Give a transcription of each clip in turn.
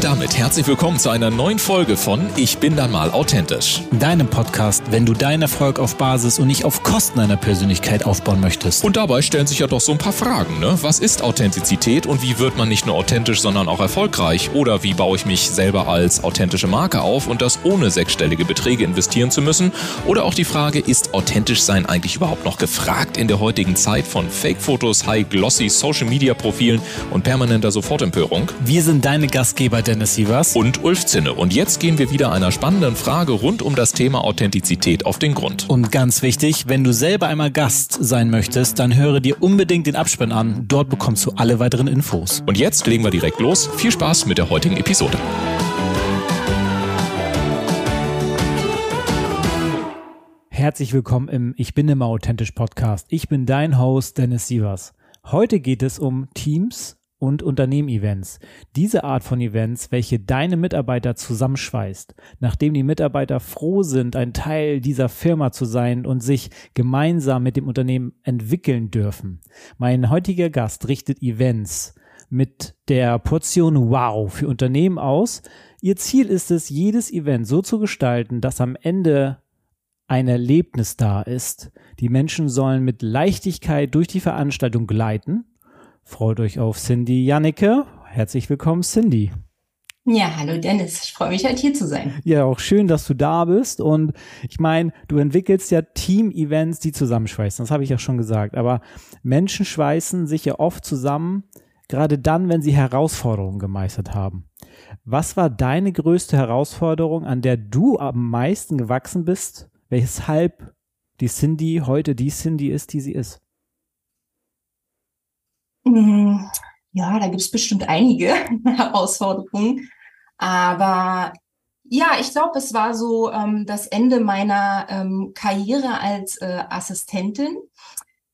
Und damit herzlich willkommen zu einer neuen Folge von Ich bin dann mal authentisch. Deinem Podcast, wenn du deinen Erfolg auf Basis und nicht auf Kosten einer Persönlichkeit aufbauen möchtest. Und dabei stellen sich ja doch so ein paar Fragen, ne? Was ist Authentizität und wie wird man nicht nur authentisch, sondern auch erfolgreich? Oder wie baue ich mich selber als authentische Marke auf und das ohne sechsstellige Beträge investieren zu müssen? Oder auch die Frage, ist authentisch sein eigentlich überhaupt noch gefragt in der heutigen Zeit von Fake-Fotos, High-Glossy Social-Media-Profilen und permanenter Sofortempörung? Wir sind deine Gastgeber Dennis Sievers und Ulf Zinne. Und jetzt gehen wir wieder einer spannenden Frage rund um das Thema Authentizität auf den Grund. Und ganz wichtig, wenn du selber einmal Gast sein möchtest, dann höre dir unbedingt den Abspann an. Dort bekommst du alle weiteren Infos. Und jetzt legen wir direkt los. Viel Spaß mit der heutigen Episode. Herzlich willkommen im Ich bin immer authentisch Podcast. Ich bin dein Host Dennis Sievers. Heute geht es um Teams und Unternehmen-Events. Diese Art von Events, welche deine Mitarbeiter zusammenschweißt, nachdem die Mitarbeiter froh sind, ein Teil dieser Firma zu sein und sich gemeinsam mit dem Unternehmen entwickeln dürfen. Mein heutiger Gast richtet Events mit der Portion Wow für Unternehmen aus. Ihr Ziel ist es, jedes Event so zu gestalten, dass am Ende ein Erlebnis da ist. Die Menschen sollen mit Leichtigkeit durch die Veranstaltung gleiten Freut euch auf Cindy Janneke. Herzlich willkommen, Cindy. Ja, hallo Dennis. Ich freue mich halt hier zu sein. Ja, auch schön, dass du da bist. Und ich meine, du entwickelst ja Team-Events, die zusammenschweißen. Das habe ich ja schon gesagt. Aber Menschen schweißen sich ja oft zusammen, gerade dann, wenn sie Herausforderungen gemeistert haben. Was war deine größte Herausforderung, an der du am meisten gewachsen bist, weshalb die Cindy heute die Cindy ist, die sie ist? Hm, ja, da gibt es bestimmt einige Herausforderungen. Aber ja, ich glaube, es war so ähm, das Ende meiner ähm, Karriere als äh, Assistentin.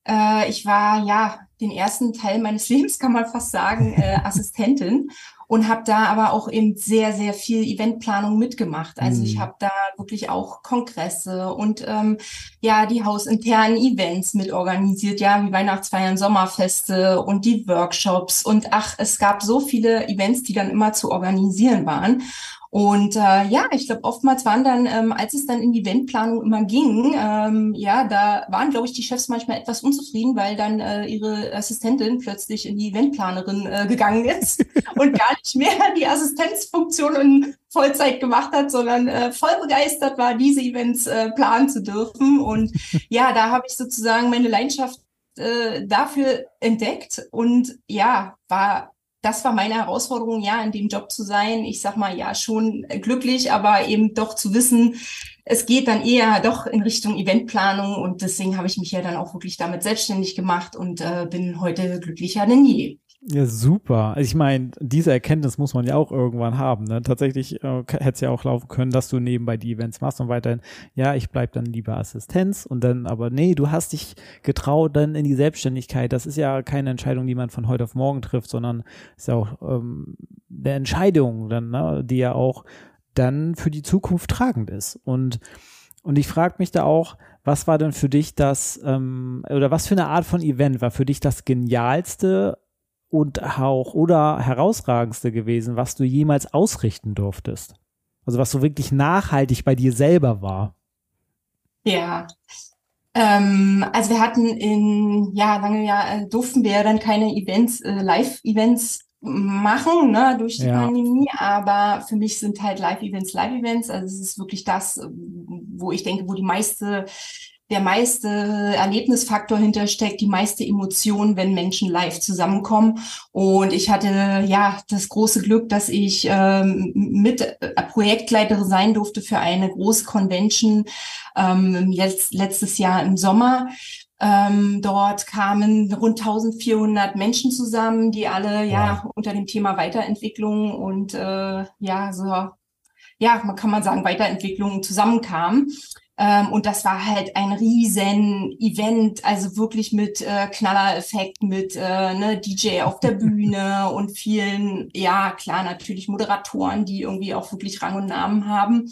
Äh, ich war ja den ersten Teil meines Lebens, kann man fast sagen, äh, Assistentin und habe da aber auch eben sehr, sehr viel Eventplanung mitgemacht. Also mhm. ich habe da wirklich auch Kongresse und ähm, ja, die hausinternen Events mitorganisiert, ja, wie Weihnachtsfeiern, Sommerfeste und die Workshops. Und ach, es gab so viele Events, die dann immer zu organisieren waren. Und äh, ja, ich glaube, oftmals waren dann, ähm, als es dann in die Eventplanung immer ging, ähm, ja, da waren, glaube ich, die Chefs manchmal etwas unzufrieden, weil dann äh, ihre Assistentin plötzlich in die Eventplanerin äh, gegangen ist und gar nicht mehr die Assistenzfunktion in Vollzeit gemacht hat, sondern äh, voll begeistert war, diese Events äh, planen zu dürfen. Und ja, da habe ich sozusagen meine Leidenschaft äh, dafür entdeckt und ja, war das war meine Herausforderung, ja, in dem Job zu sein. Ich sag mal, ja, schon glücklich, aber eben doch zu wissen, es geht dann eher doch in Richtung Eventplanung und deswegen habe ich mich ja dann auch wirklich damit selbstständig gemacht und äh, bin heute glücklicher denn je. Ja, super. Ich meine, diese Erkenntnis muss man ja auch irgendwann haben. Ne? Tatsächlich äh, hätte es ja auch laufen können, dass du nebenbei die Events machst und weiterhin, ja, ich bleib dann lieber Assistenz und dann, aber nee, du hast dich getraut dann in die Selbstständigkeit. Das ist ja keine Entscheidung, die man von heute auf morgen trifft, sondern ist ja auch ähm, eine Entscheidung, dann, ne? die ja auch dann für die Zukunft tragend ist. Und und ich frage mich da auch, was war denn für dich das, ähm, oder was für eine Art von Event war für dich das genialste und auch oder herausragendste gewesen, was du jemals ausrichten durftest? Also was so wirklich nachhaltig bei dir selber war? Ja. Ähm, also wir hatten in, ja, lange ja, äh, durften wir ja dann keine Events, äh, Live-Events machen, ne, durch die ja. Pandemie, aber für mich sind halt Live-Events Live-Events. Also es ist wirklich das, wo ich denke, wo die meiste der meiste Erlebnisfaktor hintersteckt, die meiste Emotion, wenn Menschen live zusammenkommen. Und ich hatte ja das große Glück, dass ich ähm, mit äh, Projektleiterin sein durfte für eine große Convention ähm, jetzt, letztes Jahr im Sommer. Ähm, dort kamen rund 1400 Menschen zusammen, die alle ja unter dem Thema Weiterentwicklung und äh, ja so ja man kann man sagen Weiterentwicklung zusammenkamen. Ähm, und das war halt ein riesen Event, also wirklich mit äh, Knallereffekt, mit äh, ne, DJ auf der Bühne und vielen, ja klar, natürlich Moderatoren, die irgendwie auch wirklich Rang und Namen haben.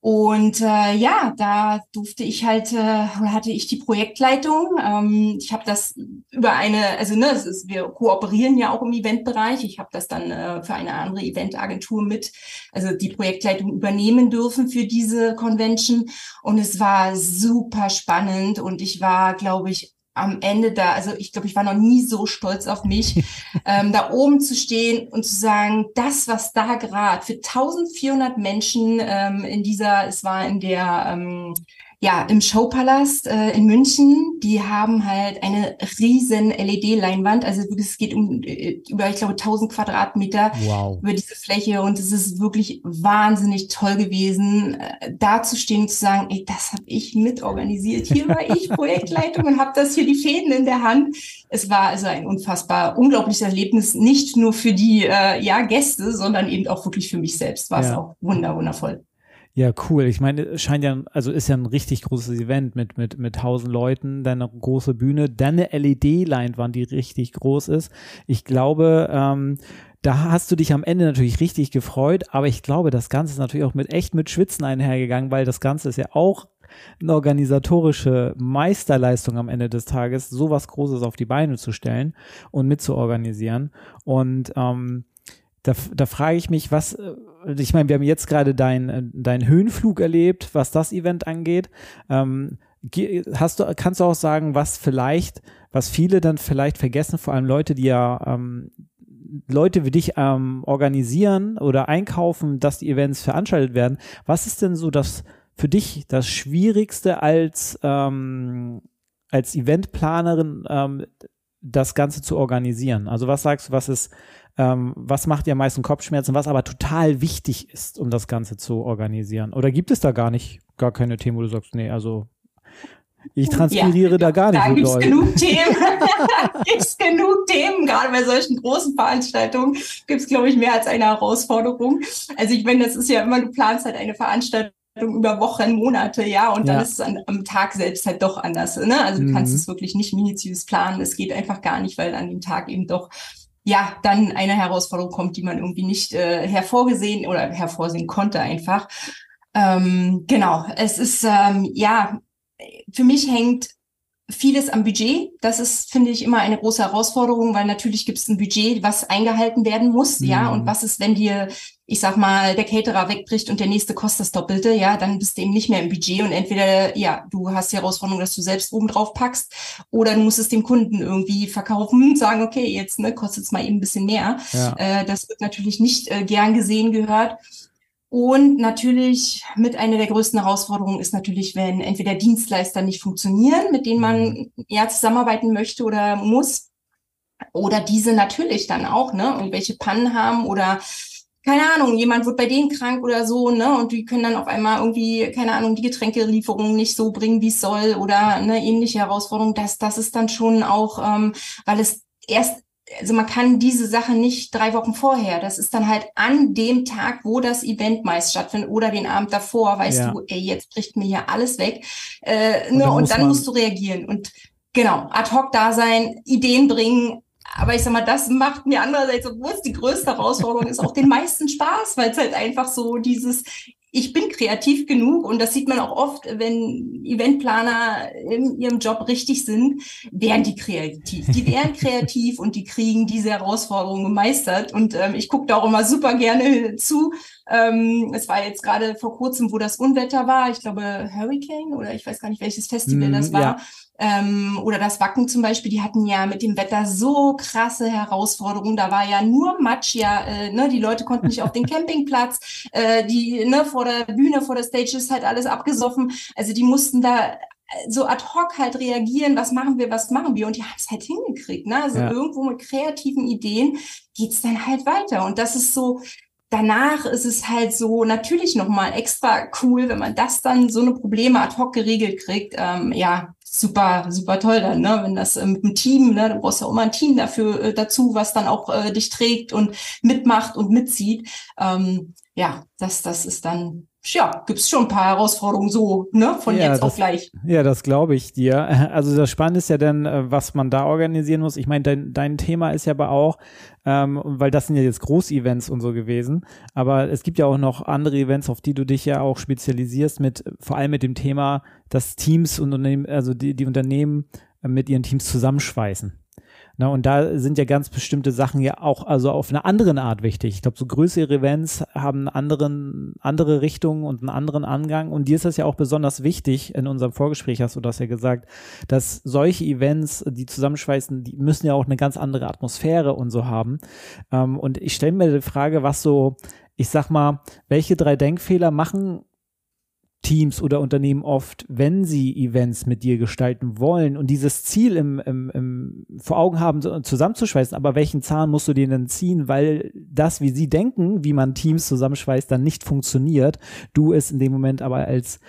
Und äh, ja, da durfte ich halt, äh, hatte ich die Projektleitung. Ähm, ich habe das über eine, also ne, es ist, wir kooperieren ja auch im Eventbereich. Ich habe das dann äh, für eine andere Eventagentur mit, also die Projektleitung übernehmen dürfen für diese Convention. Und es war super spannend und ich war, glaube ich, am Ende da, also ich glaube, ich war noch nie so stolz auf mich, ähm, da oben zu stehen und zu sagen, das, was da gerade für 1400 Menschen ähm, in dieser, es war in der ähm, ja, im Showpalast äh, in München, die haben halt eine riesen LED-Leinwand. Also es geht um äh, über, ich glaube, 1000 Quadratmeter wow. über diese Fläche und es ist wirklich wahnsinnig toll gewesen, äh, da zu stehen und zu sagen, ey, das habe ich mitorganisiert. Hier war ich Projektleitung und habe das hier die Fäden in der Hand. Es war also ein unfassbar unglaubliches Erlebnis, nicht nur für die äh, ja, Gäste, sondern eben auch wirklich für mich selbst war ja. es auch wunder, wundervoll. Ja, cool. Ich meine, es scheint ja, also ist ja ein richtig großes Event mit, mit, mit tausend Leuten, dann eine große Bühne, dann eine LED-Leinwand, die richtig groß ist. Ich glaube, ähm, da hast du dich am Ende natürlich richtig gefreut, aber ich glaube, das Ganze ist natürlich auch mit echt mit Schwitzen einhergegangen, weil das Ganze ist ja auch eine organisatorische Meisterleistung am Ende des Tages, sowas Großes auf die Beine zu stellen und mitzuorganisieren. Und ähm, da, da frage ich mich, was, äh, ich meine, wir haben jetzt gerade deinen äh, dein Höhenflug erlebt, was das Event angeht. Ähm, hast du, kannst du auch sagen, was vielleicht, was viele dann vielleicht vergessen, vor allem Leute, die ja ähm, Leute wie dich ähm, organisieren oder einkaufen, dass die Events veranstaltet werden. Was ist denn so das für dich das Schwierigste als ähm, als Eventplanerin ähm, das Ganze zu organisieren? Also was sagst du, was ist ähm, was macht dir am meisten Kopfschmerzen, was aber total wichtig ist, um das Ganze zu organisieren? Oder gibt es da gar nicht, gar keine Themen, wo du sagst, nee, also ich transpiriere ja, da gar nicht da so gibt's doll. genug Themen. gibt's genug Themen. Gerade bei solchen großen Veranstaltungen gibt es, glaube ich, mehr als eine Herausforderung. Also ich meine, das ist ja immer, du planst halt eine Veranstaltung über Wochen, Monate, ja, und dann ja. ist es an, am Tag selbst halt doch anders. Ne? Also du mhm. kannst es wirklich nicht minutiös planen. Es geht einfach gar nicht, weil an dem Tag eben doch ja, dann eine Herausforderung kommt, die man irgendwie nicht äh, hervorgesehen oder hervorsehen konnte einfach. Ähm, genau, es ist, ähm, ja, für mich hängt vieles am Budget. Das ist, finde ich, immer eine große Herausforderung, weil natürlich gibt es ein Budget, was eingehalten werden muss, mhm. ja. Und was ist, wenn dir, ich sag mal, der Caterer wegbricht und der nächste kostet das Doppelte, ja, dann bist du eben nicht mehr im Budget und entweder, ja, du hast die Herausforderung, dass du selbst oben drauf packst oder du musst es dem Kunden irgendwie verkaufen und sagen, okay, jetzt ne, kostet es mal eben ein bisschen mehr. Ja. Äh, das wird natürlich nicht äh, gern gesehen gehört. Und natürlich mit einer der größten Herausforderungen ist natürlich, wenn entweder Dienstleister nicht funktionieren, mit denen man mhm. ja zusammenarbeiten möchte oder muss, oder diese natürlich dann auch, ne, irgendwelche Pannen haben oder keine Ahnung, jemand wird bei denen krank oder so, ne, und die können dann auf einmal irgendwie, keine Ahnung, die Getränkelieferung nicht so bringen, wie es soll oder eine ähnliche Herausforderung. Das, das ist dann schon auch, ähm, weil es erst also man kann diese Sache nicht drei Wochen vorher. Das ist dann halt an dem Tag, wo das Event meist stattfindet oder den Abend davor, weißt ja. du, ey, jetzt bricht mir hier alles weg. Äh, und, ne, und dann musst du reagieren. Und genau, ad hoc da sein, Ideen bringen. Aber ich sag mal, das macht mir andererseits, obwohl es die größte Herausforderung ist, auch den meisten Spaß, weil es halt einfach so dieses, ich bin kreativ genug und das sieht man auch oft, wenn Eventplaner in ihrem Job richtig sind, wären die kreativ. Die wären kreativ und die kriegen diese Herausforderungen gemeistert. Und ähm, ich gucke da auch immer super gerne zu. Ähm, es war jetzt gerade vor kurzem, wo das Unwetter war. Ich glaube Hurricane oder ich weiß gar nicht, welches Festival mm, das war. Ja ähm, oder das Wacken zum Beispiel, die hatten ja mit dem Wetter so krasse Herausforderungen. Da war ja nur Matsch, ja, äh, ne, die Leute konnten nicht auf den Campingplatz, äh, die ne, vor der Bühne, vor der Stage ist halt alles abgesoffen. Also die mussten da äh, so ad hoc halt reagieren, was machen wir, was machen wir? Und die haben es halt hingekriegt. Ne? Also ja. irgendwo mit kreativen Ideen geht's dann halt weiter. Und das ist so, danach ist es halt so natürlich nochmal extra cool, wenn man das dann so eine Probleme ad hoc geregelt kriegt. Ähm, ja, super, super toll dann, ne? Wenn das äh, mit einem Team, ne, du brauchst ja immer ein Team dafür äh, dazu, was dann auch äh, dich trägt und mitmacht und mitzieht. Ähm, ja, das, das ist dann ja, gibt es schon ein paar Herausforderungen so, ne, von ja, jetzt das, auf gleich. Ja, das glaube ich dir. Also das Spannende ist ja dann, äh, was man da organisieren muss. Ich meine, dein, dein Thema ist ja aber auch, ähm, weil das sind ja jetzt Großevents und so gewesen, aber es gibt ja auch noch andere Events, auf die du dich ja auch spezialisierst, mit vor allem mit dem Thema, dass Teams und Unternehmen, also die, die Unternehmen mit ihren Teams zusammenschweißen. Na, und da sind ja ganz bestimmte Sachen ja auch also auf eine andere Art wichtig. Ich glaube, so größere Events haben einen anderen, andere Richtungen und einen anderen Angang. Und dir ist das ja auch besonders wichtig. In unserem Vorgespräch hast du das ja gesagt, dass solche Events, die zusammenschweißen, die müssen ja auch eine ganz andere Atmosphäre und so haben. Ähm, und ich stelle mir die Frage, was so, ich sag mal, welche drei Denkfehler machen Teams oder Unternehmen oft, wenn sie Events mit dir gestalten wollen und dieses Ziel im, im, im vor Augen haben, zusammenzuschweißen, aber welchen Zahn musst du denen denn ziehen, weil das, wie sie denken, wie man Teams zusammenschweißt, dann nicht funktioniert, du es in dem Moment aber als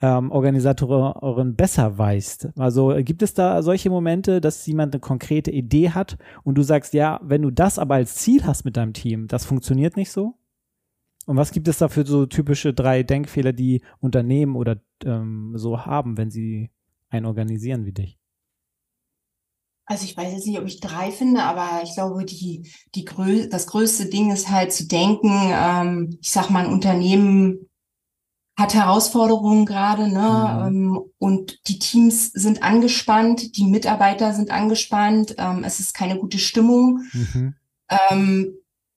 ähm, Organisatorin besser weißt. Also gibt es da solche Momente, dass jemand eine konkrete Idee hat und du sagst, ja, wenn du das aber als Ziel hast mit deinem Team, das funktioniert nicht so? Und was gibt es da für so typische drei Denkfehler, die Unternehmen oder ähm, so haben, wenn sie einen organisieren wie dich? Also ich weiß jetzt nicht, ob ich drei finde, aber ich glaube, die, die grö das größte Ding ist halt zu denken, ähm, ich sag mal, ein Unternehmen hat Herausforderungen gerade, ne? Mhm. Ähm, und die Teams sind angespannt, die Mitarbeiter sind angespannt, ähm, es ist keine gute Stimmung. Mhm. Ähm,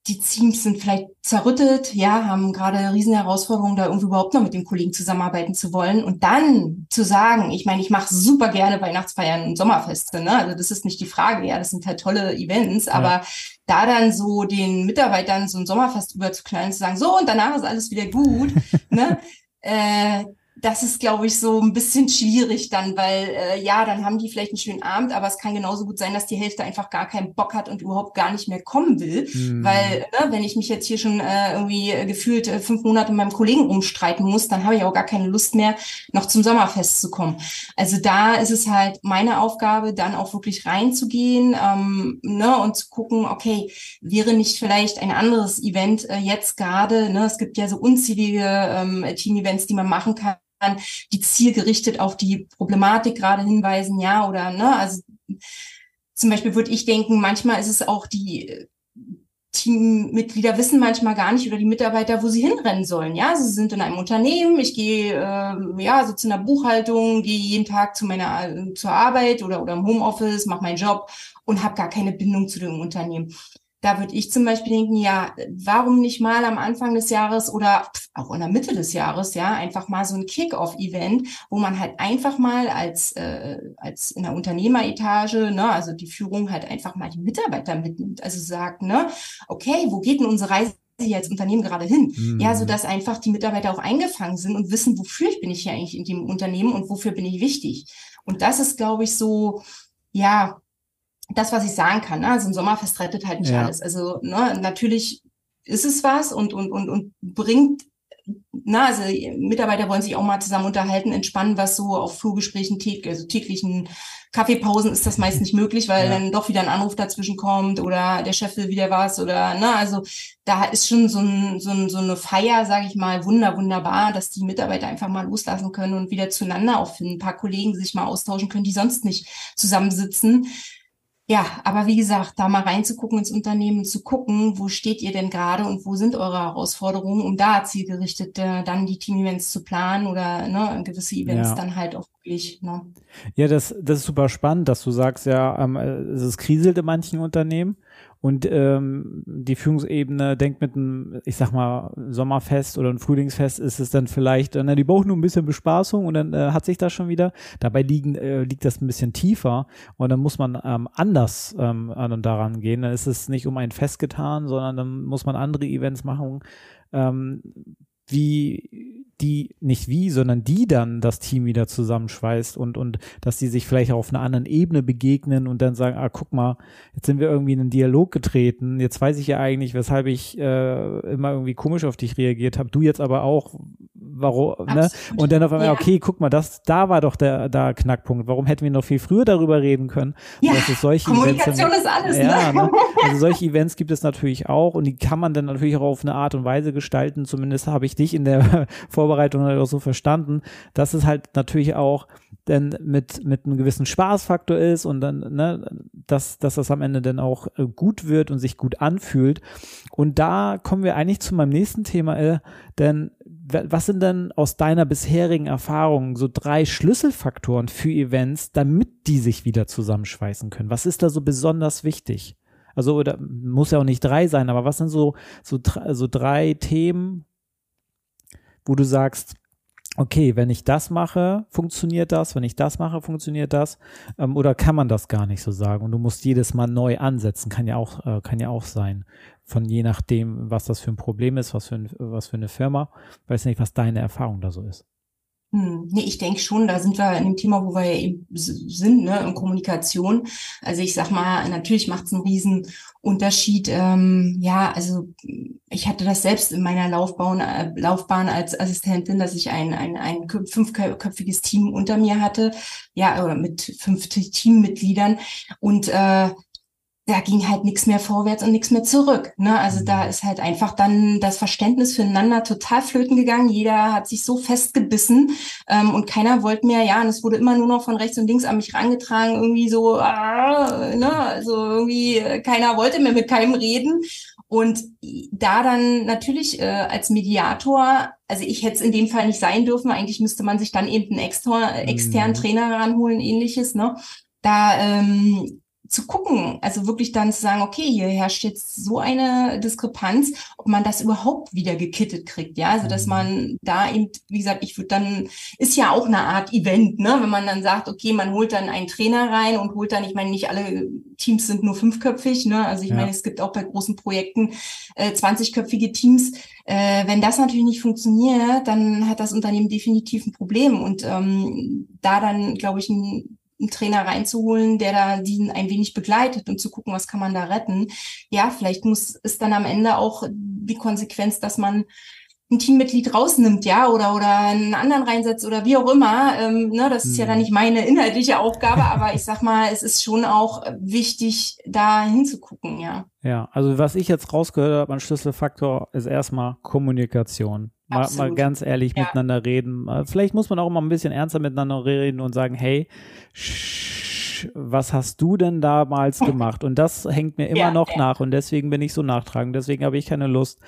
die Teams sind vielleicht zerrüttet, ja, haben gerade riesen Herausforderungen, da irgendwie überhaupt noch mit den Kollegen zusammenarbeiten zu wollen. Und dann zu sagen, ich meine, ich mache super gerne Weihnachtsfeiern und Sommerfeste, ne? Also das ist nicht die Frage, ja, das sind halt tolle Events, ja. aber da dann so den Mitarbeitern so ein Sommerfest überzuknallen, zu sagen, so und danach ist alles wieder gut, ne? Äh, das ist, glaube ich, so ein bisschen schwierig dann, weil äh, ja, dann haben die vielleicht einen schönen Abend, aber es kann genauso gut sein, dass die Hälfte einfach gar keinen Bock hat und überhaupt gar nicht mehr kommen will. Mhm. Weil, ne, wenn ich mich jetzt hier schon äh, irgendwie gefühlt äh, fünf Monate mit meinem Kollegen umstreiten muss, dann habe ich auch gar keine Lust mehr, noch zum Sommerfest zu kommen. Also da ist es halt meine Aufgabe, dann auch wirklich reinzugehen ähm, ne, und zu gucken, okay, wäre nicht vielleicht ein anderes Event äh, jetzt gerade, ne, es gibt ja so unzählige ähm, Team-Events, die man machen kann, die zielgerichtet auf die Problematik gerade hinweisen, ja, oder, ne, also zum Beispiel würde ich denken, manchmal ist es auch die Teammitglieder wissen manchmal gar nicht oder die Mitarbeiter, wo sie hinrennen sollen. Ja, sie sind in einem Unternehmen, ich gehe äh, ja so zu einer Buchhaltung, gehe jeden Tag zu meiner äh, zur Arbeit oder oder im Homeoffice, mache meinen Job und habe gar keine Bindung zu dem Unternehmen da würde ich zum Beispiel denken, ja, warum nicht mal am Anfang des Jahres oder auch in der Mitte des Jahres, ja, einfach mal so ein Kick-off-Event, wo man halt einfach mal als, äh, als in der Unternehmeretage, ne, also die Führung halt einfach mal die Mitarbeiter mitnimmt. Also sagt, ne, okay, wo geht denn unsere Reise hier als Unternehmen gerade hin? Mhm. Ja, so dass einfach die Mitarbeiter auch eingefangen sind und wissen, wofür ich bin ich hier eigentlich in dem Unternehmen und wofür bin ich wichtig. Und das ist, glaube ich, so, ja, das, was ich sagen kann. Ne? Also ein Sommerfest rettet halt nicht ja. alles. Also ne, natürlich ist es was und, und, und, und bringt, na, also Mitarbeiter wollen sich auch mal zusammen unterhalten, entspannen, was so auf Flurgesprächen, also täglichen Kaffeepausen ist das meist nicht möglich, weil ja. dann doch wieder ein Anruf dazwischen kommt oder der Chef will wieder was oder ne, also da ist schon so, ein, so, ein, so eine Feier, sage ich mal, wunder, wunderbar, dass die Mitarbeiter einfach mal loslassen können und wieder zueinander auch finden, ein paar Kollegen sich mal austauschen können, die sonst nicht zusammensitzen. Ja, aber wie gesagt, da mal reinzugucken ins Unternehmen, zu gucken, wo steht ihr denn gerade und wo sind eure Herausforderungen, um da zielgerichtet äh, dann die Team-Events zu planen oder ne, gewisse Events ja. dann halt auch wirklich. Ne. Ja, das, das ist super spannend, dass du sagst, ja, ähm, es kriselt in manchen Unternehmen und ähm, die Führungsebene denkt mit einem, ich sag mal, Sommerfest oder ein Frühlingsfest ist es dann vielleicht, na, die brauchen nur ein bisschen Bespaßung und dann äh, hat sich das schon wieder. Dabei liegen, äh, liegt das ein bisschen tiefer und dann muss man ähm, anders ähm, an daran gehen. Dann ist es nicht um ein Fest getan, sondern dann muss man andere Events machen, ähm, wie die, nicht wie, sondern die dann das Team wieder zusammenschweißt und, und dass die sich vielleicht auf einer anderen Ebene begegnen und dann sagen, ah, guck mal, jetzt sind wir irgendwie in einen Dialog getreten, jetzt weiß ich ja eigentlich, weshalb ich äh, immer irgendwie komisch auf dich reagiert habe, du jetzt aber auch, warum, ne? Und dann auf einmal, ja. okay, guck mal, das, da war doch der, der Knackpunkt. Warum hätten wir noch viel früher darüber reden können? Ja, solche Kommunikation Events, ist alles, ja, ne? Also solche Events gibt es natürlich auch und die kann man dann natürlich auch auf eine Art und Weise gestalten. Zumindest habe ich dich in der Vorbereitung halt auch so verstanden, dass es halt natürlich auch denn mit, mit einem gewissen Spaßfaktor ist und dann, ne, dass, dass das am Ende dann auch äh, gut wird und sich gut anfühlt. Und da kommen wir eigentlich zu meinem nächsten Thema, äh, denn was sind denn aus deiner bisherigen Erfahrung so drei Schlüsselfaktoren für Events, damit die sich wieder zusammenschweißen können? Was ist da so besonders wichtig? Also, oder muss ja auch nicht drei sein, aber was sind so, so, so drei Themen, wo du sagst, okay, wenn ich das mache, funktioniert das, wenn ich das mache, funktioniert das, ähm, oder kann man das gar nicht so sagen und du musst jedes Mal neu ansetzen, kann ja auch, äh, kann ja auch sein, von je nachdem, was das für ein Problem ist, was für, ein, was für eine Firma, weiß nicht, was deine Erfahrung da so ist. Hm, nee, ich denke schon, da sind wir in dem Thema, wo wir ja eben sind, ne, in Kommunikation. Also ich sag mal, natürlich macht es einen riesen Unterschied. Ähm, ja, also ich hatte das selbst in meiner Laufbahn, äh, Laufbahn als Assistentin, dass ich ein, ein, ein fünfköpfiges Team unter mir hatte, ja, oder mit fünf Teammitgliedern. Und äh, da ging halt nichts mehr vorwärts und nichts mehr zurück. Ne? Also da mhm. ist halt einfach dann das Verständnis füreinander total flöten gegangen. Jeder hat sich so festgebissen ähm, und keiner wollte mehr, ja, und es wurde immer nur noch von rechts und links an mich rangetragen, irgendwie so, ah, ne? also irgendwie äh, keiner wollte mehr mit keinem reden. Und da dann natürlich äh, als Mediator, also ich hätte es in dem Fall nicht sein dürfen, eigentlich müsste man sich dann eben einen exter, externen mhm. Trainer ranholen, ähnliches, ne? Da ähm, zu gucken, also wirklich dann zu sagen, okay, hier herrscht jetzt so eine Diskrepanz, ob man das überhaupt wieder gekittet kriegt, ja, also dass mhm. man da eben, wie gesagt, ich würde dann, ist ja auch eine Art Event, ne, wenn man dann sagt, okay, man holt dann einen Trainer rein und holt dann, ich meine, nicht alle Teams sind nur fünfköpfig, ne, also ich ja. meine, es gibt auch bei großen Projekten äh, 20-köpfige Teams, äh, wenn das natürlich nicht funktioniert, dann hat das Unternehmen definitiv ein Problem. Und ähm, da dann, glaube ich, ein einen Trainer reinzuholen, der da diesen ein wenig begleitet und zu gucken, was kann man da retten. Ja, vielleicht muss es dann am Ende auch die Konsequenz, dass man ein Teammitglied rausnimmt, ja, oder oder einen anderen reinsetzt oder wie auch immer. Ähm, ne, das ist ja dann mhm. nicht meine inhaltliche Aufgabe, aber ich sag mal, es ist schon auch wichtig, da hinzugucken, ja. Ja, also was ich jetzt rausgehört habe, mein Schlüsselfaktor ist erstmal Kommunikation. Mal, mal, ganz ehrlich ja. miteinander reden. Vielleicht muss man auch mal ein bisschen ernster miteinander reden und sagen, hey, was hast du denn damals gemacht? Und das hängt mir immer ja, noch ja. nach und deswegen bin ich so nachtragend, deswegen habe ich keine Lust.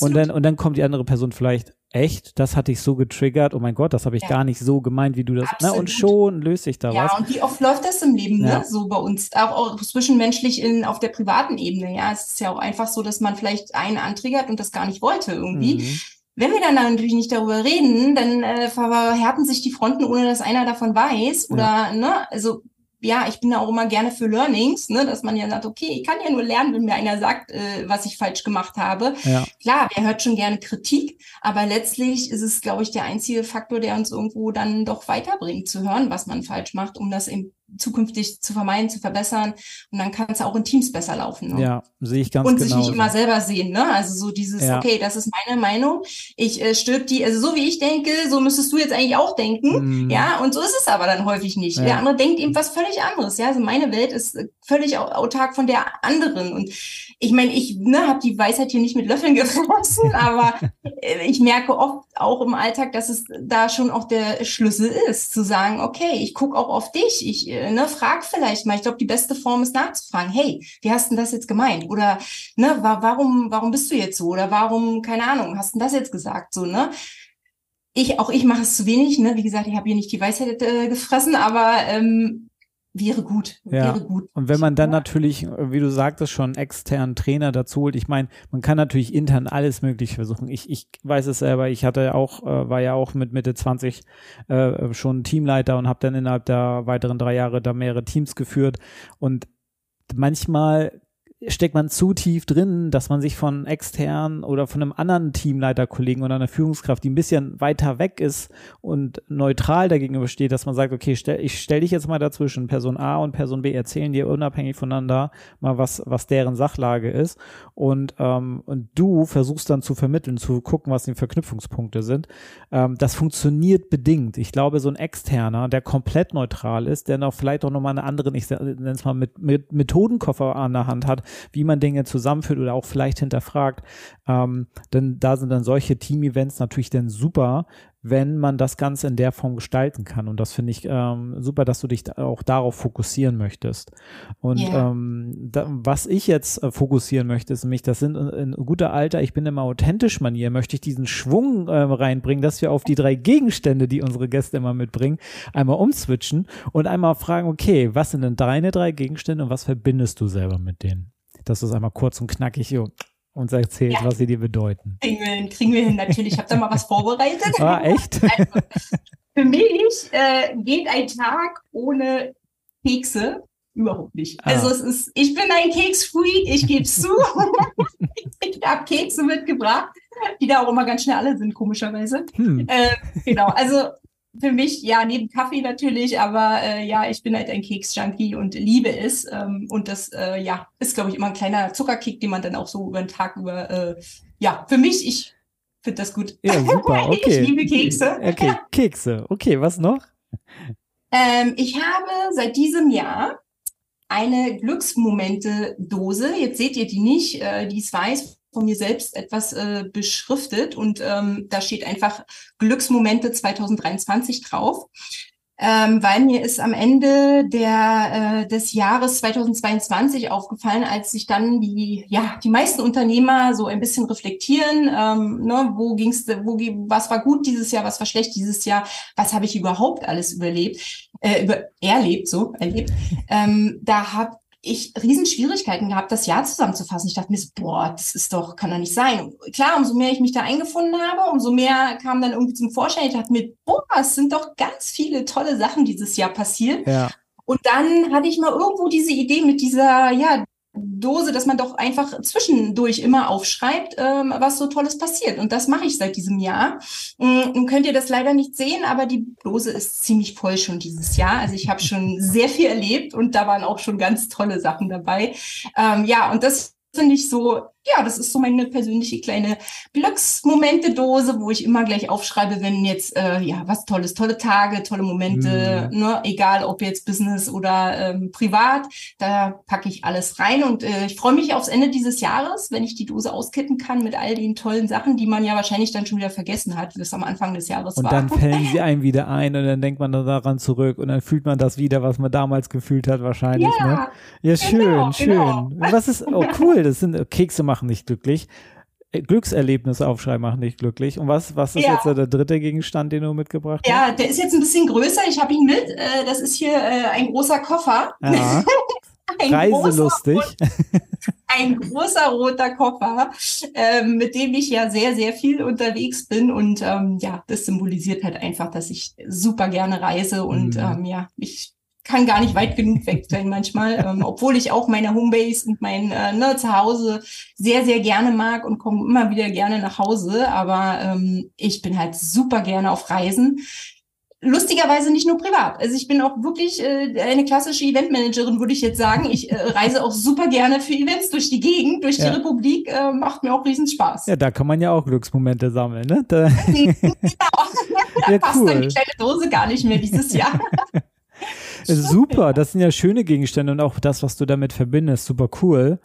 Und dann, und dann kommt die andere Person vielleicht, echt, das hatte ich so getriggert, oh mein Gott, das habe ich ja. gar nicht so gemeint, wie du das, ne? Und schon löst sich da ja, was. Ja, und wie oft läuft das im Leben, ne? So bei uns, auch, auch zwischenmenschlich in, auf der privaten Ebene, ja. Es ist ja auch einfach so, dass man vielleicht einen antriggert und das gar nicht wollte irgendwie. Mhm. Wenn wir dann natürlich nicht darüber reden, dann äh, verhärten sich die Fronten, ohne dass einer davon weiß. Oder, ja. ne, also ja, ich bin da auch immer gerne für Learnings, ne, dass man ja sagt, okay, ich kann ja nur lernen, wenn mir einer sagt, äh, was ich falsch gemacht habe. Ja. Klar, wer hört schon gerne Kritik, aber letztlich ist es, glaube ich, der einzige Faktor, der uns irgendwo dann doch weiterbringt, zu hören, was man falsch macht, um das eben zukünftig zu vermeiden, zu verbessern. Und dann kann es auch in Teams besser laufen. Ne? Ja, sehe ich ganz genau. Und sich nicht immer selber sehen. Ne? Also so dieses, ja. okay, das ist meine Meinung. Ich äh, stülp die, also so wie ich denke, so müsstest du jetzt eigentlich auch denken. Mm. Ja, und so ist es aber dann häufig nicht. Ja. Der andere denkt eben was völlig anderes. Ja, also meine Welt ist völlig autark von der anderen. Und ich meine, ich ne, habe die Weisheit hier nicht mit Löffeln gefressen, aber äh, ich merke oft auch im Alltag, dass es da schon auch der Schlüssel ist, zu sagen, okay, ich gucke auch auf dich. Ich äh, ne, frag vielleicht mal. Ich glaube, die beste Form ist nachzufragen. Hey, wie hast denn das jetzt gemeint? Oder ne, warum, warum bist du jetzt so? Oder warum, keine Ahnung, hast denn das jetzt gesagt? So, ne? Ich, auch ich mache es zu wenig, ne? Wie gesagt, ich habe hier nicht die Weisheit äh, gefressen, aber ähm, wäre gut, ja. wäre gut. Und wenn man dann natürlich, wie du sagtest, schon externen Trainer dazu holt, ich meine, man kann natürlich intern alles Mögliche versuchen. Ich, ich weiß es selber, ich hatte auch, äh, war ja auch mit Mitte 20 äh, schon Teamleiter und habe dann innerhalb der weiteren drei Jahre da mehrere Teams geführt und manchmal steckt man zu tief drin, dass man sich von extern oder von einem anderen Teamleiterkollegen oder einer Führungskraft, die ein bisschen weiter weg ist und neutral dagegenüber steht, dass man sagt, okay, stell, ich stelle dich jetzt mal dazwischen, Person A und Person B erzählen dir unabhängig voneinander mal, was, was deren Sachlage ist und, ähm, und du versuchst dann zu vermitteln, zu gucken, was die Verknüpfungspunkte sind. Ähm, das funktioniert bedingt. Ich glaube, so ein externer, der komplett neutral ist, der noch vielleicht auch nochmal eine andere, ich nenne es mal mit, mit Methodenkoffer an der Hand hat, wie man Dinge zusammenführt oder auch vielleicht hinterfragt. Ähm, denn da sind dann solche Team-Events natürlich dann super, wenn man das Ganze in der Form gestalten kann. Und das finde ich ähm, super, dass du dich da auch darauf fokussieren möchtest. Und yeah. ähm, da, was ich jetzt äh, fokussieren möchte, ist nämlich, das sind in, in guter Alter, ich bin immer authentisch Manier, möchte ich diesen Schwung äh, reinbringen, dass wir auf die drei Gegenstände, die unsere Gäste immer mitbringen, einmal umswitchen und einmal fragen, okay, was sind denn deine drei Gegenstände und was verbindest du selber mit denen? Dass du es einmal kurz und knackig uns erzählst, ja. was sie dir bedeuten. Kriegen wir hin, kriegen wir hin. natürlich. Ich habe da mal was vorbereitet. Ah, echt? Also, für mich äh, geht ein Tag ohne Kekse überhaupt nicht. Ah. Also es ist, ich bin ein Keksfreak, ich gebe zu. ich habe Kekse mitgebracht, die da auch immer ganz schnell alle sind, komischerweise. Hm. Äh, genau, also für mich, ja, neben Kaffee natürlich, aber äh, ja, ich bin halt ein Keks-Junkie und liebe es. Ähm, und das, äh, ja, ist, glaube ich, immer ein kleiner Zuckerkick, den man dann auch so über den Tag über, äh, ja, für mich, ich finde das gut. Ja, super, okay. ich liebe Kekse. Okay, Kekse. Okay, was noch? Ähm, ich habe seit diesem Jahr eine Glücksmomente-Dose. Jetzt seht ihr die nicht, äh, die ist weiß von mir selbst etwas äh, beschriftet und ähm, da steht einfach Glücksmomente 2023 drauf. Ähm, weil mir ist am Ende der, äh, des Jahres 2022 aufgefallen, als sich dann die, ja, die meisten Unternehmer so ein bisschen reflektieren, ähm, ne, wo ging's, wo, was war gut dieses Jahr, was war schlecht dieses Jahr, was habe ich überhaupt alles überlebt, äh, über, erlebt, so, erlebt. Ähm, da habe ich Riesenschwierigkeiten gehabt, das Jahr zusammenzufassen. Ich dachte mir so, boah, das ist doch, kann doch nicht sein. Klar, umso mehr ich mich da eingefunden habe, umso mehr kam dann irgendwie zum Vorschein. Ich dachte mir, boah, es sind doch ganz viele tolle Sachen dieses Jahr passiert. Ja. Und dann hatte ich mal irgendwo diese Idee mit dieser, ja, Dose, dass man doch einfach zwischendurch immer aufschreibt, ähm, was so Tolles passiert. Und das mache ich seit diesem Jahr. Ähm, könnt ihr das leider nicht sehen, aber die Dose ist ziemlich voll schon dieses Jahr. Also ich habe schon sehr viel erlebt und da waren auch schon ganz tolle Sachen dabei. Ähm, ja, und das finde ich so, ja, das ist so meine persönliche kleine Glücksmomente-Dose, wo ich immer gleich aufschreibe, wenn jetzt, äh, ja, was Tolles, tolle Tage, tolle Momente, mm. ne, egal ob jetzt Business oder ähm, privat, da packe ich alles rein und äh, ich freue mich aufs Ende dieses Jahres, wenn ich die Dose auskitten kann mit all den tollen Sachen, die man ja wahrscheinlich dann schon wieder vergessen hat, wie es am Anfang des Jahres und war. Und dann fällen sie einen wieder ein und dann denkt man daran zurück und dann fühlt man das wieder, was man damals gefühlt hat wahrscheinlich. Ja, ne? ja schön, genau, schön. Genau. Was ist, oh cool, das sind Kekse machen nicht glücklich. Äh, Glückserlebnisse aufschreiben machen nicht glücklich. Und was, was ist ja. jetzt der dritte Gegenstand, den du mitgebracht hast? Ja, der ist jetzt ein bisschen größer. Ich habe ihn mit. Äh, das ist hier äh, ein großer Koffer. Ja. Reiselustig. ein großer roter Koffer, ähm, mit dem ich ja sehr, sehr viel unterwegs bin. Und ähm, ja, das symbolisiert halt einfach, dass ich super gerne reise und mhm. ähm, ja, ich kann gar nicht weit genug weg sein manchmal, ähm, obwohl ich auch meine Homebase und mein äh, ne, Zuhause sehr, sehr gerne mag und komme immer wieder gerne nach Hause. Aber ähm, ich bin halt super gerne auf Reisen. Lustigerweise nicht nur privat. Also ich bin auch wirklich äh, eine klassische Eventmanagerin, würde ich jetzt sagen. Ich äh, reise auch super gerne für Events durch die Gegend, durch ja. die Republik. Äh, macht mir auch riesen Spaß. Ja, da kann man ja auch Glücksmomente sammeln, ne? Da genau. da ja, passt cool. dann die kleine Dose gar nicht mehr dieses Jahr. Super, das sind ja schöne Gegenstände und auch das, was du damit verbindest, super cool.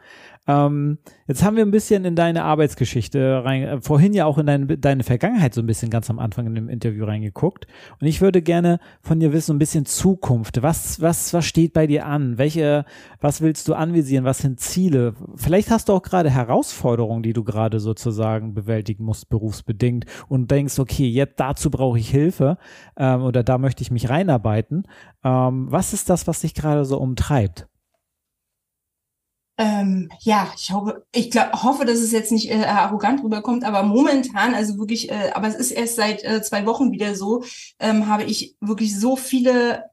Ähm, jetzt haben wir ein bisschen in deine Arbeitsgeschichte rein, äh, vorhin ja auch in deine, deine Vergangenheit so ein bisschen ganz am Anfang in dem Interview reingeguckt. Und ich würde gerne von dir wissen, ein bisschen Zukunft. Was, was, was steht bei dir an? Welche, was willst du anvisieren? Was sind Ziele? Vielleicht hast du auch gerade Herausforderungen, die du gerade sozusagen bewältigen musst, berufsbedingt und denkst, okay, jetzt dazu brauche ich Hilfe ähm, oder da möchte ich mich reinarbeiten. Ähm, was ist das, was dich gerade so umtreibt? Ähm, ja, ich hoffe, ich glaub, hoffe, dass es jetzt nicht äh, arrogant rüberkommt, aber momentan, also wirklich, äh, aber es ist erst seit äh, zwei Wochen wieder so, ähm, habe ich wirklich so viele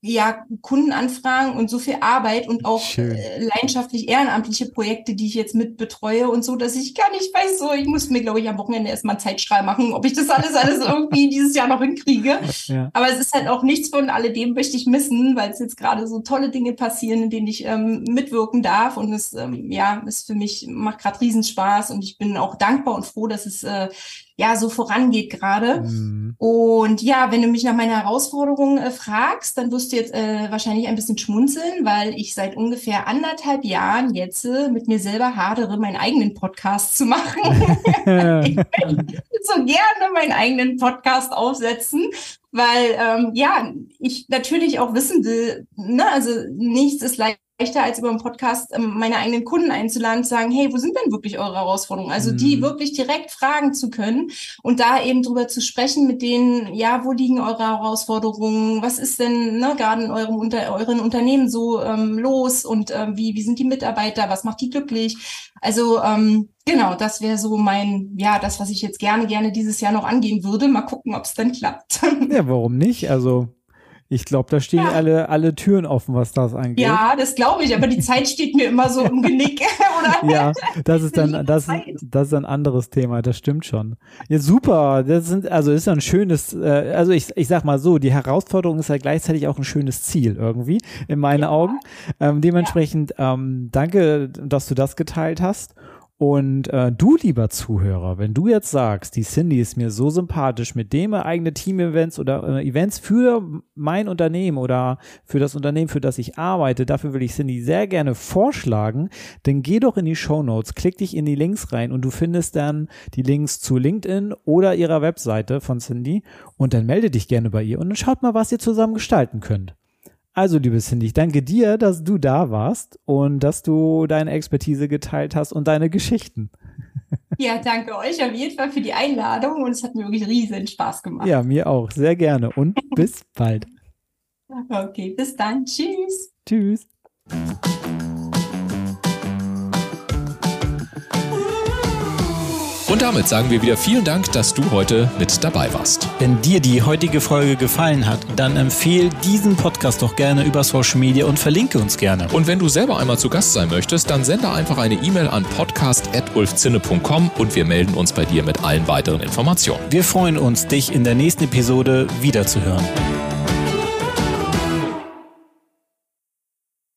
ja, Kundenanfragen und so viel Arbeit und auch äh, leidenschaftlich ehrenamtliche Projekte, die ich jetzt mit betreue und so, dass ich gar nicht weiß, so, ich muss mir, glaube ich, am Wochenende erstmal einen Zeitstrahl machen, ob ich das alles, alles irgendwie dieses Jahr noch hinkriege. Ja. Aber es ist halt auch nichts von alledem möchte ich missen, weil es jetzt gerade so tolle Dinge passieren, in denen ich ähm, mitwirken darf und es, ähm, ja, ist für mich, macht gerade Riesenspaß und ich bin auch dankbar und froh, dass es äh, ja so vorangeht gerade. Mhm. Und ja, wenn du mich nach meiner Herausforderung äh, fragst, dann wirst du jetzt äh, wahrscheinlich ein bisschen schmunzeln, weil ich seit ungefähr anderthalb Jahren jetzt äh, mit mir selber hadere, meinen eigenen Podcast zu machen. ich möchte so gerne meinen eigenen Podcast aufsetzen, weil ähm, ja, ich natürlich auch wissen will, ne, also nichts ist leicht leichter, als über einen Podcast ähm, meine eigenen Kunden einzuladen, zu sagen, hey, wo sind denn wirklich eure Herausforderungen? Also die mhm. wirklich direkt fragen zu können und da eben drüber zu sprechen mit denen, ja, wo liegen eure Herausforderungen? Was ist denn ne, gerade in eurem unter, euren Unternehmen so ähm, los und ähm, wie, wie sind die Mitarbeiter? Was macht die glücklich? Also ähm, genau, das wäre so mein, ja, das, was ich jetzt gerne, gerne dieses Jahr noch angehen würde. Mal gucken, ob es dann klappt. Ja, warum nicht? Also ich glaube, da stehen ja. alle, alle Türen offen, was das angeht. Ja, das glaube ich, aber die Zeit steht mir immer so im Genick, oder? Ja, das ist dann, das, das ist ein anderes Thema, das stimmt schon. Ja, super. Das sind, also ist ein schönes, äh, also ich, ich sag mal so, die Herausforderung ist ja gleichzeitig auch ein schönes Ziel irgendwie, in meinen ja. Augen. Ähm, dementsprechend, ähm, danke, dass du das geteilt hast. Und äh, du, lieber Zuhörer, wenn du jetzt sagst, die Cindy ist mir so sympathisch, mit dem eigene Team-Events oder äh, Events für mein Unternehmen oder für das Unternehmen, für das ich arbeite, dafür will ich Cindy sehr gerne vorschlagen, dann geh doch in die Show Notes, klick dich in die Links rein und du findest dann die Links zu LinkedIn oder ihrer Webseite von Cindy und dann melde dich gerne bei ihr und dann schaut mal, was ihr zusammen gestalten könnt. Also, liebe Cindy, ich danke dir, dass du da warst und dass du deine Expertise geteilt hast und deine Geschichten. Ja, danke euch auf jeden Fall für die Einladung und es hat mir wirklich riesen Spaß gemacht. Ja, mir auch. Sehr gerne und bis bald. Okay, bis dann. Tschüss. Tschüss. Und damit sagen wir wieder vielen Dank, dass du heute mit dabei warst. Wenn dir die heutige Folge gefallen hat, dann empfehle diesen Podcast doch gerne über Social Media und verlinke uns gerne. Und wenn du selber einmal zu Gast sein möchtest, dann sende einfach eine E-Mail an podcast.ulfzinne.com und wir melden uns bei dir mit allen weiteren Informationen. Wir freuen uns, dich in der nächsten Episode wiederzuhören.